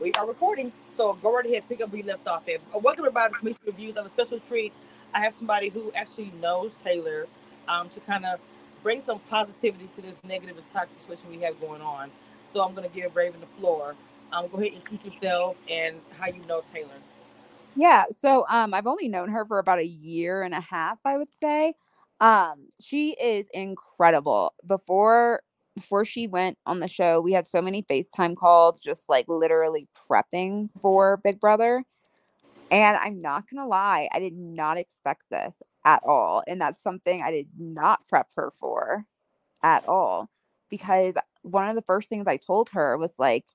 We are recording, so go right ahead, pick up where you left off. There. Uh, welcome everybody to Commission Reviews. I have a special treat. I have somebody who actually knows Taylor um, to kind of bring some positivity to this negative and toxic situation we have going on. So I'm going to give Raven the floor. Um, go ahead and introduce yourself and how you know Taylor. Yeah, so um, I've only known her for about a year and a half, I would say. Um, she is incredible. Before before she went on the show, we had so many FaceTime calls, just like literally prepping for Big Brother. And I'm not gonna lie, I did not expect this at all. And that's something I did not prep her for at all. Because one of the first things I told her was like,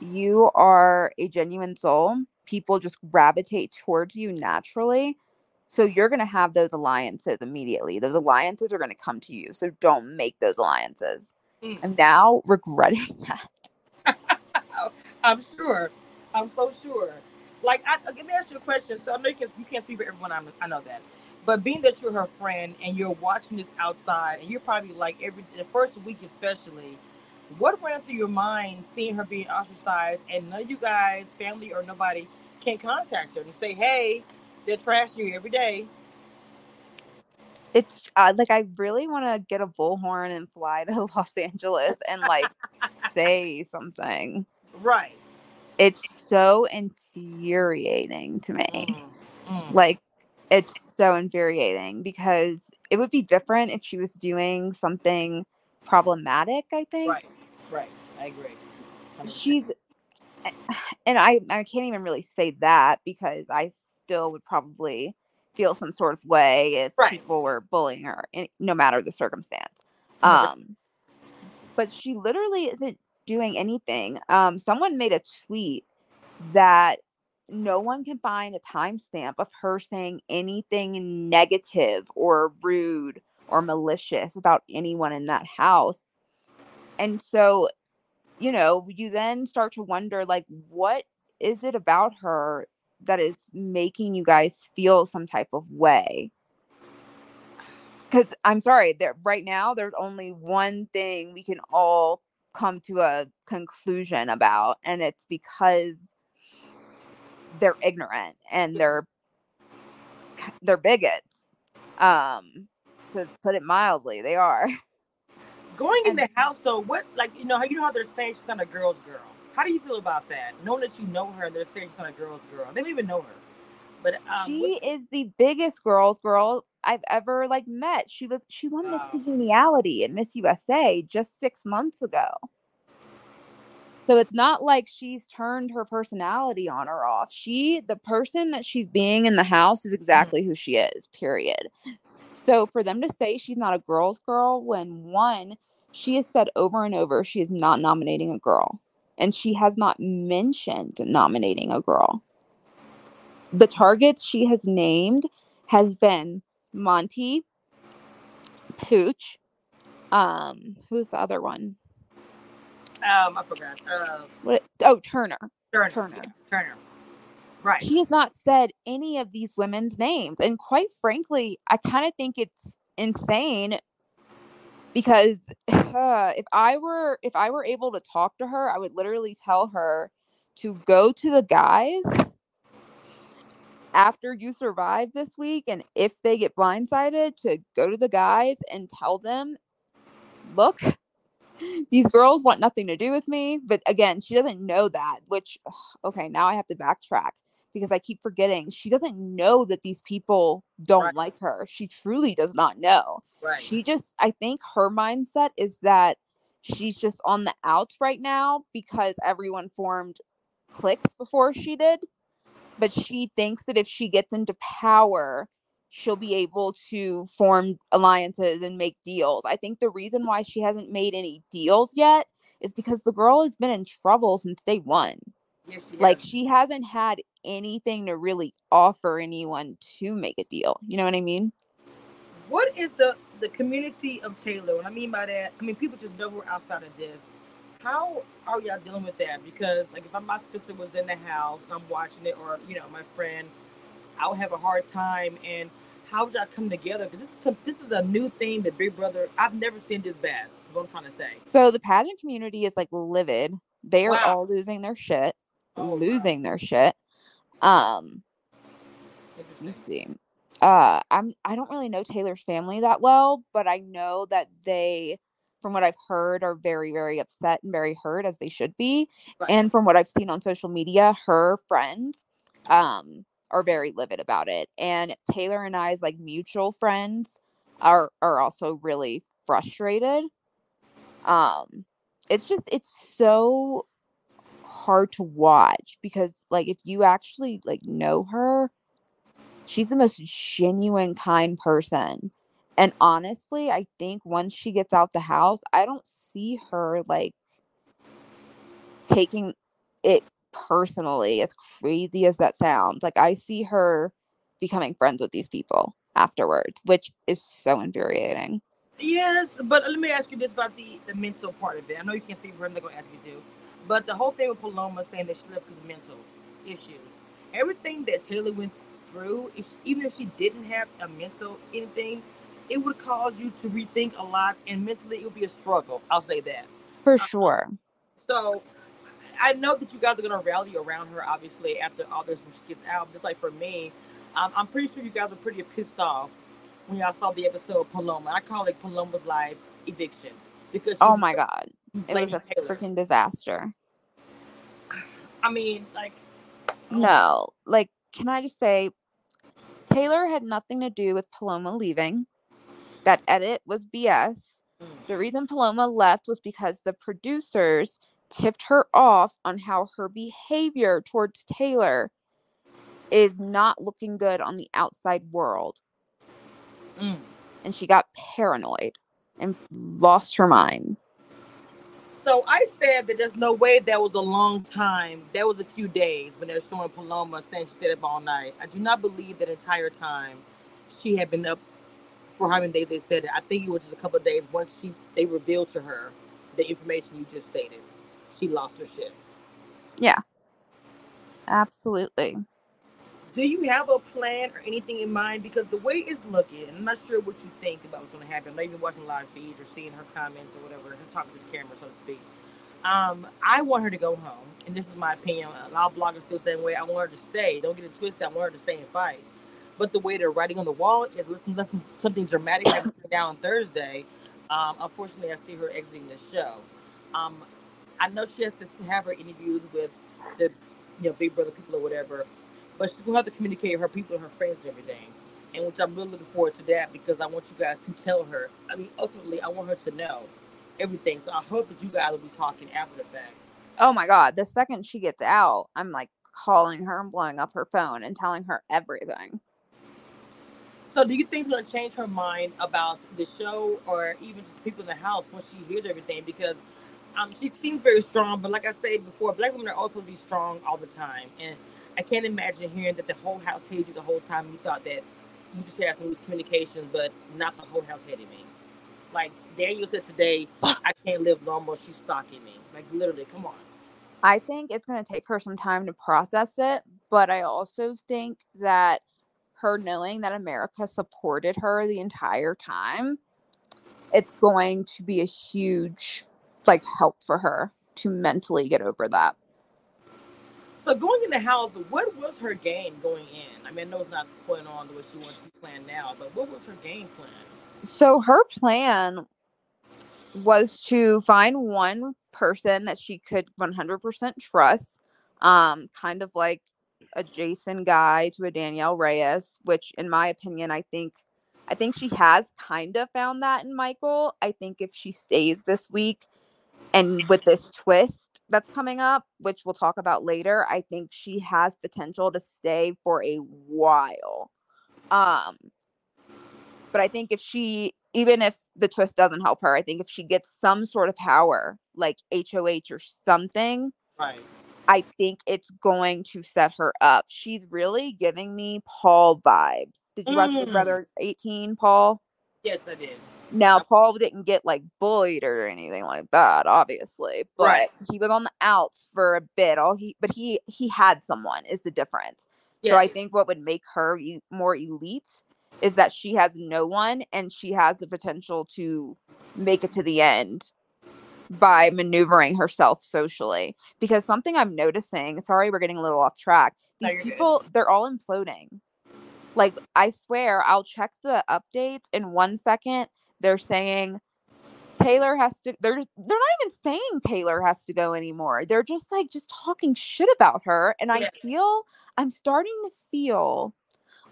you are a genuine soul. People just gravitate towards you naturally. So you're going to have those alliances immediately. Those alliances are going to come to you. So don't make those alliances. Mm. I'm now regretting that. I'm sure. I'm so sure. Like, I, let me ask you a question. So I know you, can, you can't speak for everyone. I'm, I know that. But being that you're her friend and you're watching this outside, and you're probably like every the first week especially, what ran through your mind seeing her being ostracized and none of you guys, family or nobody, can contact her to say, "Hey, they're trashing you every day." It's uh, like I really want to get a bullhorn and fly to Los Angeles and like say something. Right. It's so infuriating to me. Mm, mm. Like it's so infuriating because it would be different if she was doing something problematic, I think. Right. Right. I agree. 100%. She's and I I can't even really say that because I still would probably feel some sort of way if right. people were bullying her, no matter the circumstance. Um, but she literally isn't doing anything. Um, someone made a tweet that no one can find a timestamp of her saying anything negative or rude or malicious about anyone in that house. And so, you know, you then start to wonder like, what is it about her that is making you guys feel some type of way. Because i'm sorry there right now there's only one thing we can all come to a conclusion about and it's because they're ignorant and they're they're bigots um to put it mildly they are. Going in the house though what like you know how you know how they're saying she's not a girl's girl how do you feel about that? Knowing that you know her and they're saying she's not a girl's girl. They don't even know her. But um, she what- is the biggest girl's girl I've ever like met. She was she won Miss Congeniality at Miss USA just six months ago. So it's not like she's turned her personality on or off. She, the person that she's being in the house, is mm-hmm. exactly mm-hmm. who she is, period. So for them to say she's not a girl's girl when one, she has said over and over she is not nominating a girl and she has not mentioned nominating a girl. The targets she has named has been Monte, Pooch, um, who's the other one? Um, I forgot. Uh, what? Oh, Turner. Turner. Turner. Turner. Right. She has not said any of these women's names, and quite frankly, I kind of think it's insane because uh, if I were if I were able to talk to her, I would literally tell her to go to the guys after you survive this week and if they get blindsided to go to the guys and tell them look these girls want nothing to do with me. But again she doesn't know that which okay now i have to backtrack because I keep forgetting she doesn't know that these people don't right. like her. She truly does not know. Right. She just, I think her mindset is that she's just on the outs right now because everyone formed cliques before she did. But she thinks that if she gets into power, she'll be able to form alliances and make deals. I think the reason why she hasn't made any deals yet is because the girl has been in trouble since day one. Yes, she like she hasn't had anything to really offer anyone to make a deal. You know what I mean? What is the the community of Taylor? What I mean by that, I mean people just know we're outside of this. How are y'all dealing with that? Because like if my sister was in the house and I'm watching it, or you know my friend, I would have a hard time. And how would y'all come together? Because this is a, this is a new thing that Big Brother. I've never seen this bad. What I'm trying to say. So the pageant community is like livid. They are wow. all losing their shit. Oh, wow. losing their shit. Um, let's see. Uh, I'm I don't really know Taylor's family that well, but I know that they, from what I've heard, are very very upset and very hurt as they should be. Right. And from what I've seen on social media, her friends, um, are very livid about it. And Taylor and I's like mutual friends are are also really frustrated. Um, it's just it's so hard to watch because like if you actually like know her she's the most genuine kind person and honestly i think once she gets out the house i don't see her like taking it personally as crazy as that sounds like i see her becoming friends with these people afterwards which is so infuriating Yes, but let me ask you this about the, the mental part of it. I know you can't speak for her, I'm not going to ask you to. But the whole thing with Paloma saying that she left because of mental issues, everything that Taylor went through, if even if she didn't have a mental anything, it would cause you to rethink a lot, and mentally it would be a struggle. I'll say that. for sure So I know that you guys are gonna rally around her, obviously, after all this when she gets out. Just like for me, um, I'm pretty sure you guys are pretty pissed off when y'all saw the episode of Paloma. I call it Paloma's live eviction because oh my god it was a Taylor. freaking disaster I mean, like, oh, No, like, can I just say, Taylor had nothing to do with Paloma leaving. That edit was BS. mm, The reason Paloma left was because the producers tipped her off on how her behavior towards Taylor is not looking good on the outside world. mm. And she got paranoid and lost her mind. So I said that there's no way that was a long time. That was a few days when they were showing Paloma saying she stayed up all night. I do not believe that entire time she had been up for how many days they said it. I think it was just a couple of days once she they revealed to her the information you just stated. She lost her shit. Yeah. Absolutely. Do you have a plan or anything in mind? Because the way it's looking, I'm not sure what you think about what's going to happen. Even watching live feeds or seeing her comments or whatever, her talking to the camera, so to speak. Um, I want her to go home, and this is my opinion. A lot of bloggers feel the same way. I want her to stay. Don't get it twisted. I want her to stay and fight. But the way they're writing on the wall is listen, listen, something dramatic happened down Thursday. Um, unfortunately, I see her exiting the show. Um, I know she has to have her interviews with the, you know, Big Brother people or whatever, but she's gonna have to communicate with her people and her friends and everything. And which I'm really looking forward to that because I want you guys to tell her. I mean, ultimately, I want her to know everything. So I hope that you guys will be talking after the fact. Oh my god, the second she gets out, I'm like calling her and blowing up her phone and telling her everything. So, do you think it's to change her mind about the show, or even just people in the house once she hears everything? Because um, she seems very strong, but like I said before, black women are always supposed to be strong all the time, and I can't imagine hearing that the whole house hated you the whole time. You thought that you just had some miscommunications, but not the whole house hated me. Like Daniel said today, I can't live normal. She's stalking me. Like literally, come on. I think it's going to take her some time to process it, but I also think that her knowing that America supported her the entire time, it's going to be a huge like help for her to mentally get over that. So going in the house, what was her game going in? I mean, I know it's not going on the way she wants to plan now, but what was her game plan? So her plan was to find one person that she could 100% trust, um, kind of like a Jason guy to a Danielle Reyes, which in my opinion, I think I think she has kind of found that in Michael. I think if she stays this week and with this twist that's coming up, which we'll talk about later, I think she has potential to stay for a while. Um but I think if she even if the twist doesn't help her, I think if she gets some sort of power like HOH or something, Right. I think it's going to set her up. She's really giving me Paul vibes. Did you watch Big Mm. Brother 18, Paul? Yes, I did. Now, Paul didn't get like bullied or anything like that, obviously, but Right. he was on the outs for a bit. All he, but he he had someone is the difference. Yeah. So I think what would make her e- more elite is that she has no one and she has the potential to make it to the end by maneuvering herself socially because something i'm noticing sorry we're getting a little off track these good. people they're all imploding like i swear i'll check the updates in one second they're saying taylor has to they're they're not even saying taylor has to go anymore they're just like just talking shit about her and i Yeah. feel i'm starting to feel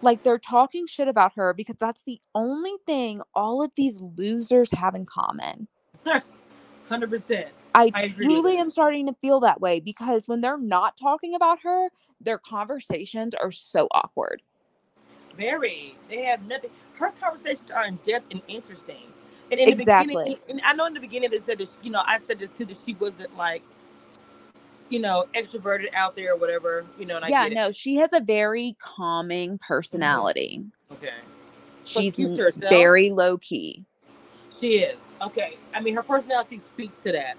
like they're talking shit about her because that's the only thing all of these losers have in common Hundred percent. I, I truly am starting to feel that way because when they're not talking about her, their conversations are so awkward. Very. They have nothing. Her conversations are in depth and interesting. And in the Exactly. beginning, and I know in the beginning they said this. You know, I said this too that she wasn't like, you know, extroverted out there or whatever. You know, and I yeah, no, she has a very calming personality. Okay. She's keeps n- to herself? very low key. She is. Okay. I mean, her personality speaks to that.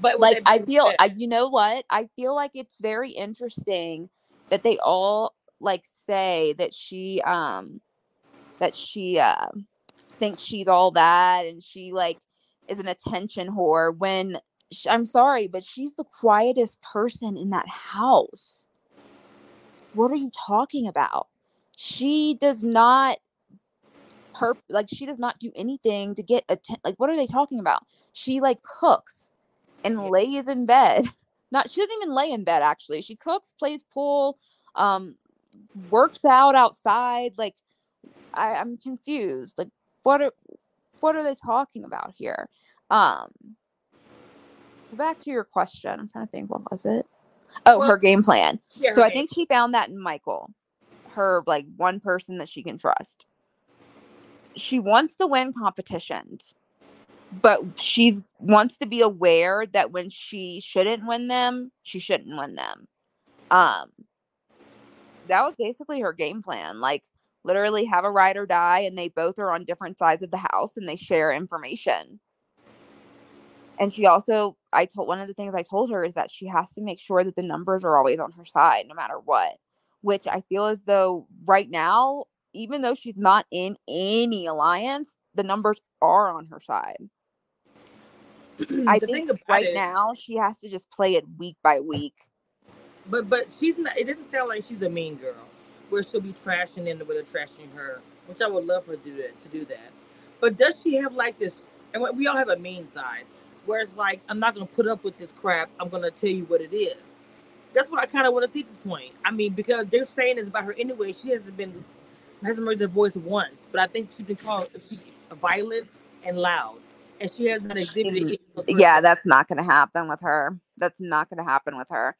But Like I feel I you know what? I feel like it's very interesting that they all like say that she um that she uh thinks she's all that and she like is an attention whore when sh- I'm sorry, but she's the quietest person in that house. What are you talking about? She does not perp like she does not do anything to get atten- like what are they talking about? She like cooks and lays in bed. Not she doesn't even lay in bed actually. She cooks, plays pool, um works out outside like I, I'm confused. Like what are what are they talking about here? Um back to your question. I'm trying to think what was it? Oh, Well, her game plan. Yeah, So I think she found that in Michael, her like one person that she can trust. She wants to win competitions, but she wants to be aware that when she shouldn't win them, she shouldn't win them. Um, that was basically her game plan. Like literally have a ride or die, and they both are on different sides of the house and they share information. And she also, I told one of the things I told her is that she has to make sure that the numbers are always on her side, no matter what. Which I feel as though right now, even though she's not in any alliance, the numbers are on her side. I think right it, now she has to just play it week by week. but but she's not. It doesn't sound like she's a mean girl, where she'll be trashing in the way they're trashing her, which I would love her to do that. To do that, but does she have like this? And we- all have a mean side, where it's like I'm not gonna put up with this crap. I'm gonna tell you what it is. That's what I kind of want to see at this point. I mean, because they're saying this about her anyway. She hasn't been hasn't raised her voice once, but I think she's been called she violent and loud, and she has not exhibited. Mm, any Yeah, that's not going to happen with her. That's not going to happen with her.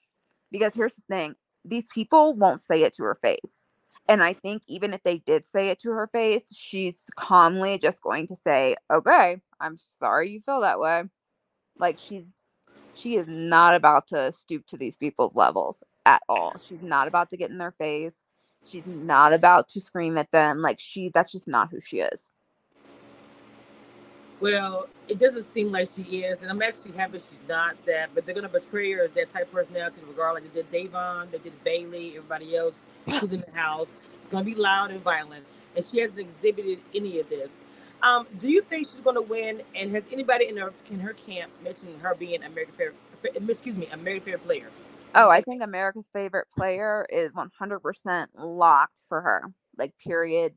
Because here's the thing these people won't say it to her face. And I think even if they did say it to her face, she's calmly just going to say, okay, I'm sorry you feel that way. Like she's, she is not about to stoop to these people's levels at all. She's not about to get in their face. She's not about to scream at them. Like she, that's just not who she is. Well, it doesn't seem like she is, and I'm actually happy she's not that. But they're gonna betray her as that type of personality, regardless. They did Da'Vonne, they did Bayleigh, everybody else who's in the house. It's gonna be loud and violent, and she hasn't exhibited any of this. Um, do you think she's gonna win? And has anybody in her in her camp mentioned her being American fair? Excuse me, American fair player. Oh, I think America's favorite player is 100% locked for her. Like, period.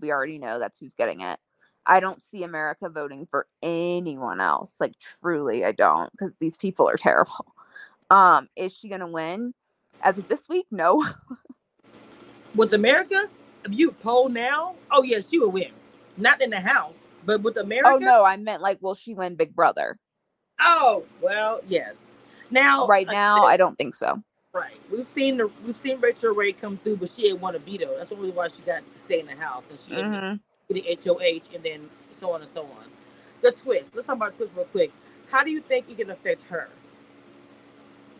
We already know that's who's getting it. I don't see America voting for anyone else. Like, truly, I don't, because these people are terrible. Um, is she gonna win? As of this week, no. With America, if you poll now, oh yeah, she will win. Not in the house, but with America. oh no, I meant like, will she win Big Brother? Oh, well, yes. Now, right now, I don't think so. right. We've seen the we've seen Rachel Ray come through, but she didn't want a veto. That's the only why she got to stay in the house, and she ended hmm getting HOH, and then so on and so on. The twist. Let's talk about the twist real quick. How do you think it can affect her?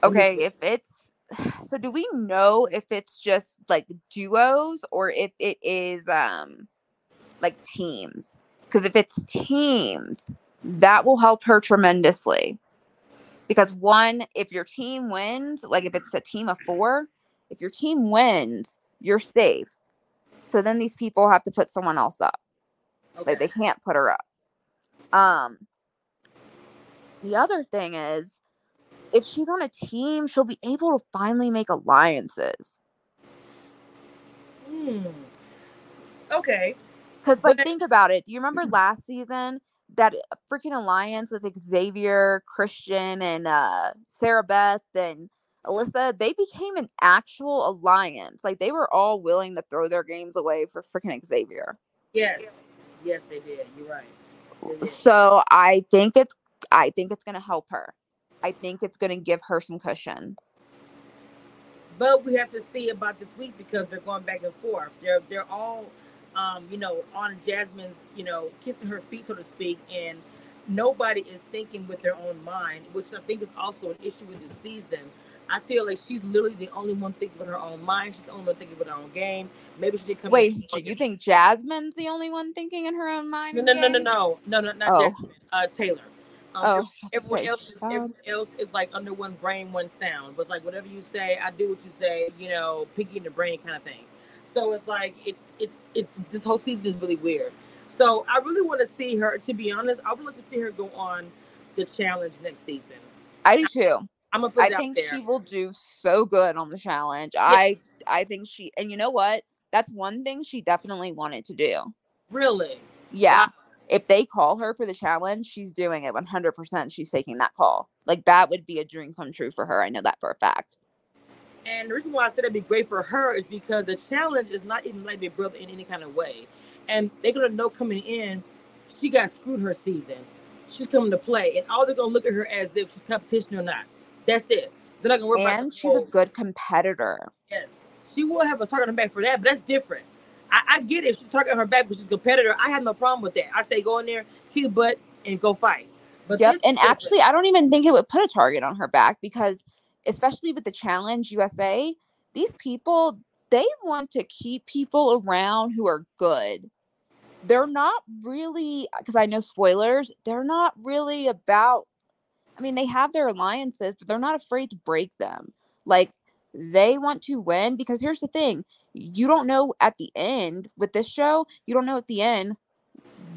Okay, if it's so, do we know if it's just like duos or if it is um like teams? Because if it's teams, that will help her tremendously. Because one, if your team wins, like if it's a team of four, if your team wins, you're safe. So then these people have to put someone else up. Okay. Like they can't put her up. Um the other thing is if she's on a team, she'll be able to finally make alliances. Hmm. Okay. Because, like, But- think about it. Do you remember last season that freaking alliance with Xavier, Christian, and uh, Sarah Beth and Alyssa? They became an actual alliance. Like, they were all willing to throw their games away for freaking Xavier. Yes. Yes, they did. You're right. Did. So I think it's, I think it's gonna help her. I think it's gonna give her some cushion. But we have to see about this week because they're going back and forth. They're they're all, um, you know, on Jasmine's, you know, kissing her feet, so to speak, and nobody is thinking with their own mind, which I think is also an issue with the season. I feel like she's literally the only one thinking with her own mind. She's the only one thinking with her own game. Maybe she did come. Wait, you think Jasmine's the only one thinking in her own mind? No, no, no, no, no, no, no, not Oh. Jasmine. Uh, Taylor. Um, Oh, I was about to everyone else, is, everyone else is like under one brain, one sound. But like whatever you say, I do what you say. You know, piggy in the brain kind of thing. So it's like it's it's it's this whole season is really weird. So I really want to see her. To be honest, I would like to see her go on the challenge next season. I do too. I'm gonna I think she will do so good on the challenge. I I think she and you know what? That's one thing she definitely wanted to do. really. Yeah. Wow. If they call her for the challenge, she's doing it 100%. She's taking that call. Like that would be a dream come true for her. I know that for a fact. And the reason why I said it'd be great for her is because the challenge is not even like Big Brother in any kind of way. And they're gonna know coming in, she got screwed her season. She's coming to play, and all they're gonna look at her as if she's competition or not. That's it. They're not gonna worry And the she's a good competitor. Yes, she will have a target on her back for that, but that's different. I, I get it. She's targeting her back because she's a competitor. I have no problem with that. I say go in there, kick butt, and go fight. But Yep. And different. actually, I don't even think it would put a target on her back because, especially with the Challenge USA, these people, they want to keep people around who are good. They're not really, because I know spoilers, they're not really about, I mean, they have their alliances, but they're not afraid to break them. Like, they want to win because here's the thing you don't know at the end with this show, you don't know at the end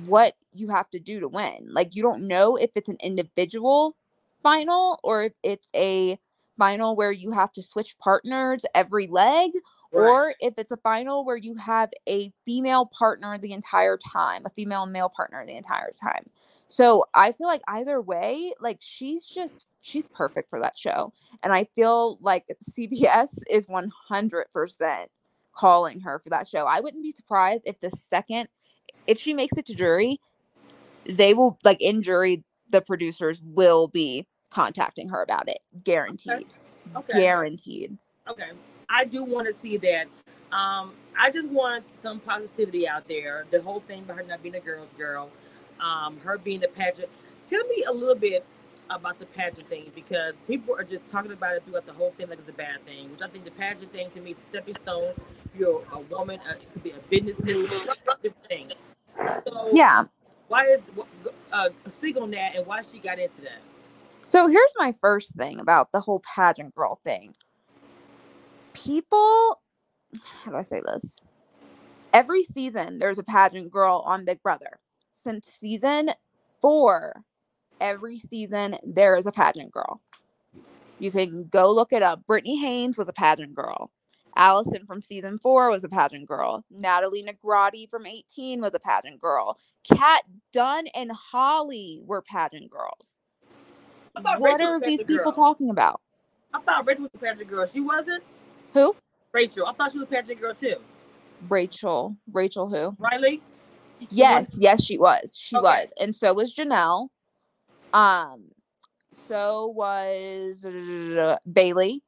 what you have to do to win. Like you don't know if it's an individual final or if it's a final where you have to switch partners every leg Right. or if it's a final where you have a female partner the entire time, a female and male partner the entire time. So I feel like either way, like she's just she's perfect for that show. And I feel like CBS is 100% calling her for that show. I wouldn't be surprised if the second if she makes it to jury, they will like in jury the producers will be contacting her about it. Guaranteed. Okay. Guaranteed. Okay. I do want to see that. Um, I just want some positivity out there. The whole thing about her not being a girl's girl, um, her being the pageant. Tell me a little bit about the pageant thing because people are just talking about it throughout the whole thing like it's a bad thing. Which I think the pageant thing to me is a stepping stone. You're a woman. Uh, it could be a business. Different things. So Yeah. Why is uh, speak on that and why she got into that? So here's my first thing about the whole pageant girl thing. People, how do I say this? Every season, there's a pageant girl on Big Brother. Since season four, every season, there is a pageant girl. You can go look it up. Britney Haynes was a pageant girl. Allison from season four was a pageant girl. Natalie Negrotti from 18 was a pageant girl. Kat Dunn and Holly were pageant girls. What Rachel are these people girl. talking about? I thought Rachel was a pageant girl. She wasn't. Who? Rachel. I thought she was a pageant girl too. Rachel. Rachel who? Reilly. Yes, yes, she was. She Okay. was. And so was Janelle. Um, so was uh, Bayleigh.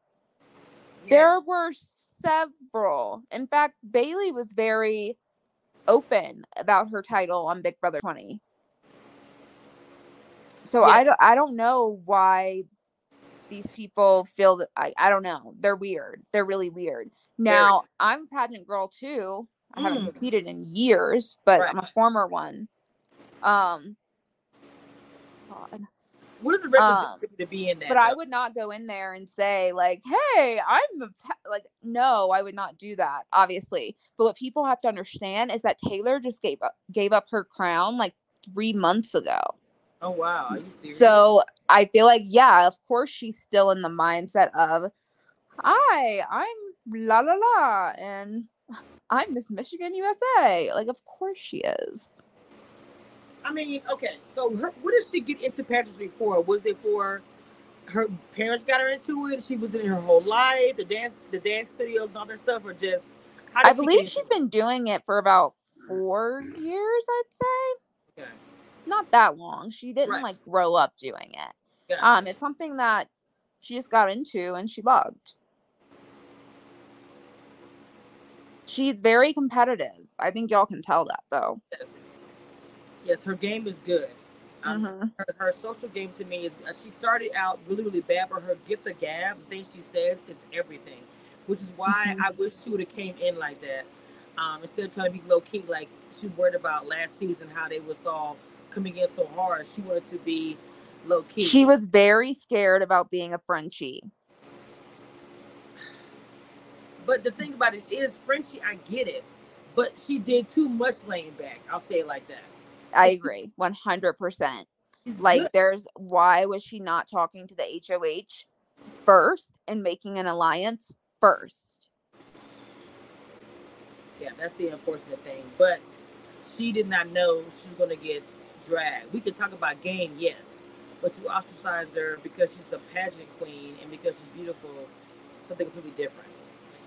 There were several. In fact, Bayleigh was very open about her title on Big Brother 20. So I don't I don't know why these people feel that I, I don't know. They're weird. They're really weird. Now, I'm a pageant girl too. I haven't Mm. competed in years, but I'm a former one. Um God. What is the representative Um, to be in that? But I would not go in there and say like, "Hey, I'm a pa-" like." No, I would not do that. Obviously, but what people have to understand is that Taylor just gave up gave up her crown like three months ago. Oh wow. Are you serious? So I feel like, yeah, of course she's still in the mindset of, hi, I'm la la la, and I'm Miss Michigan USA. Like, of course she is. I mean, okay. So her, what did she get into pageantry for? Was it for her parents got her into it? She was in her whole life, the dance, the dance studios, and all that stuff, or just? I believe she's it? been doing it for about four years, I'd say. Okay. Not that long. She didn't Right. like grow up doing it. Gotcha. Um, it's something that she just got into and she loved. She's very competitive. I think y'all can tell that though. yes. Yes, her game is good. Um, Mhm. her, her social game to me is uh, she started out really really bad, but her gift the gab, the things she says is everything, which is why Mhm. I wish she would have came in like that um, instead of trying to be low key like she worried about last season how they was all coming in so hard. She wanted to be low key. She was very scared about being a Frenchie. But the thing about it is, Frenchie, I get it, but she did too much laying back. I'll say it like that. I agree, one hundred percent. She's Like, good. there's why was she not talking to the HOH first and making an alliance first? yeah, that's the unfortunate thing. But she did not know she was going to get dragged. We can talk about game, yes, but to ostracize her because she's a pageant queen and because she's beautiful, something completely different.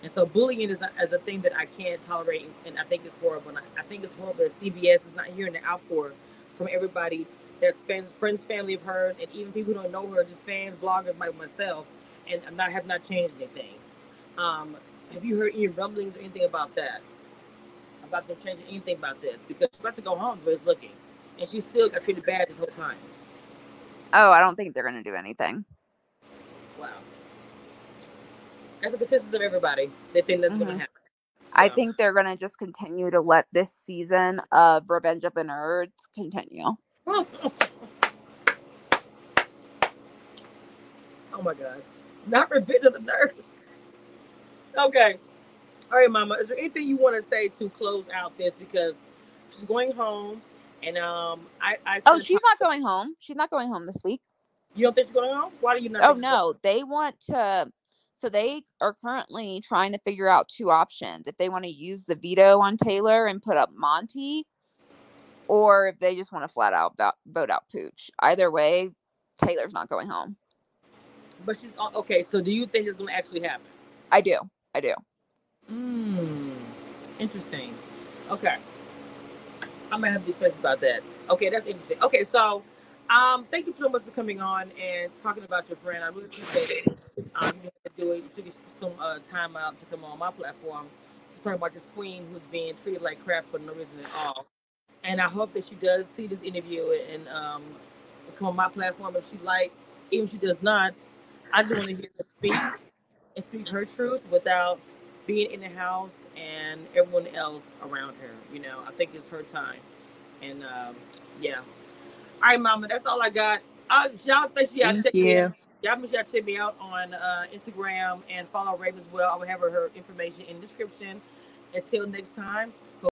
And so bullying is a, is a thing that I can't tolerate, and I think it's horrible. And I, I think it's horrible that CBS is not hearing the outpour from everybody that's fans, friends, family of hers, and even people who don't know her, just fans, bloggers like myself, and I'm not have not changed anything. Um, have you heard any rumblings or anything about that? About them changing anything about this? Because she's about to go home, but it's looking, and she still got treated bad this whole time. Oh, I don't think they're gonna do anything. Wow. That's the consensus of everybody. They think that's going Mhm. to happen. I think they're gonna just continue to let this season of Revenge of the Nerds continue. oh my god. Not revenge of the nerds. Okay. All right, Mama. Is there anything you want to say to close out this? Because she's going home, and um, I, I. Oh, she's not going home. She's not going home this week. You don't think she's going home? Why do you not? Oh going- no, they want to. So they are currently trying to figure out two options: if they want to use the veto on Taylor and put up Monte, or if they just want to flat out vote out Pooch. Either way, Taylor's not going home. But she's okay. So, do you think it's going to actually happen? I do. I do. Hmm. Interesting. Okay. I'm gonna have discuss about that. Okay, that's interesting. Okay, so um, thank you so much for coming on and talking about your friend. I really appreciate it. Um, you had to do it. You took some uh, time out to come on my platform to talk about this queen who's being treated like crap for no reason at all. And I hope that she does see this interview and um, come on my platform. If she like, even if she does not, I just want to hear her speak and speak her truth without being in the house and everyone else around her. You know, I think it's her time. And um, yeah. All right, Mama, that's all I got. Uh, y'all make sure y'all Thank check me out. Y'all make sure y'all check me out on uh, Instagram and follow Raven as well. I will have her, her information in the description. Until next time,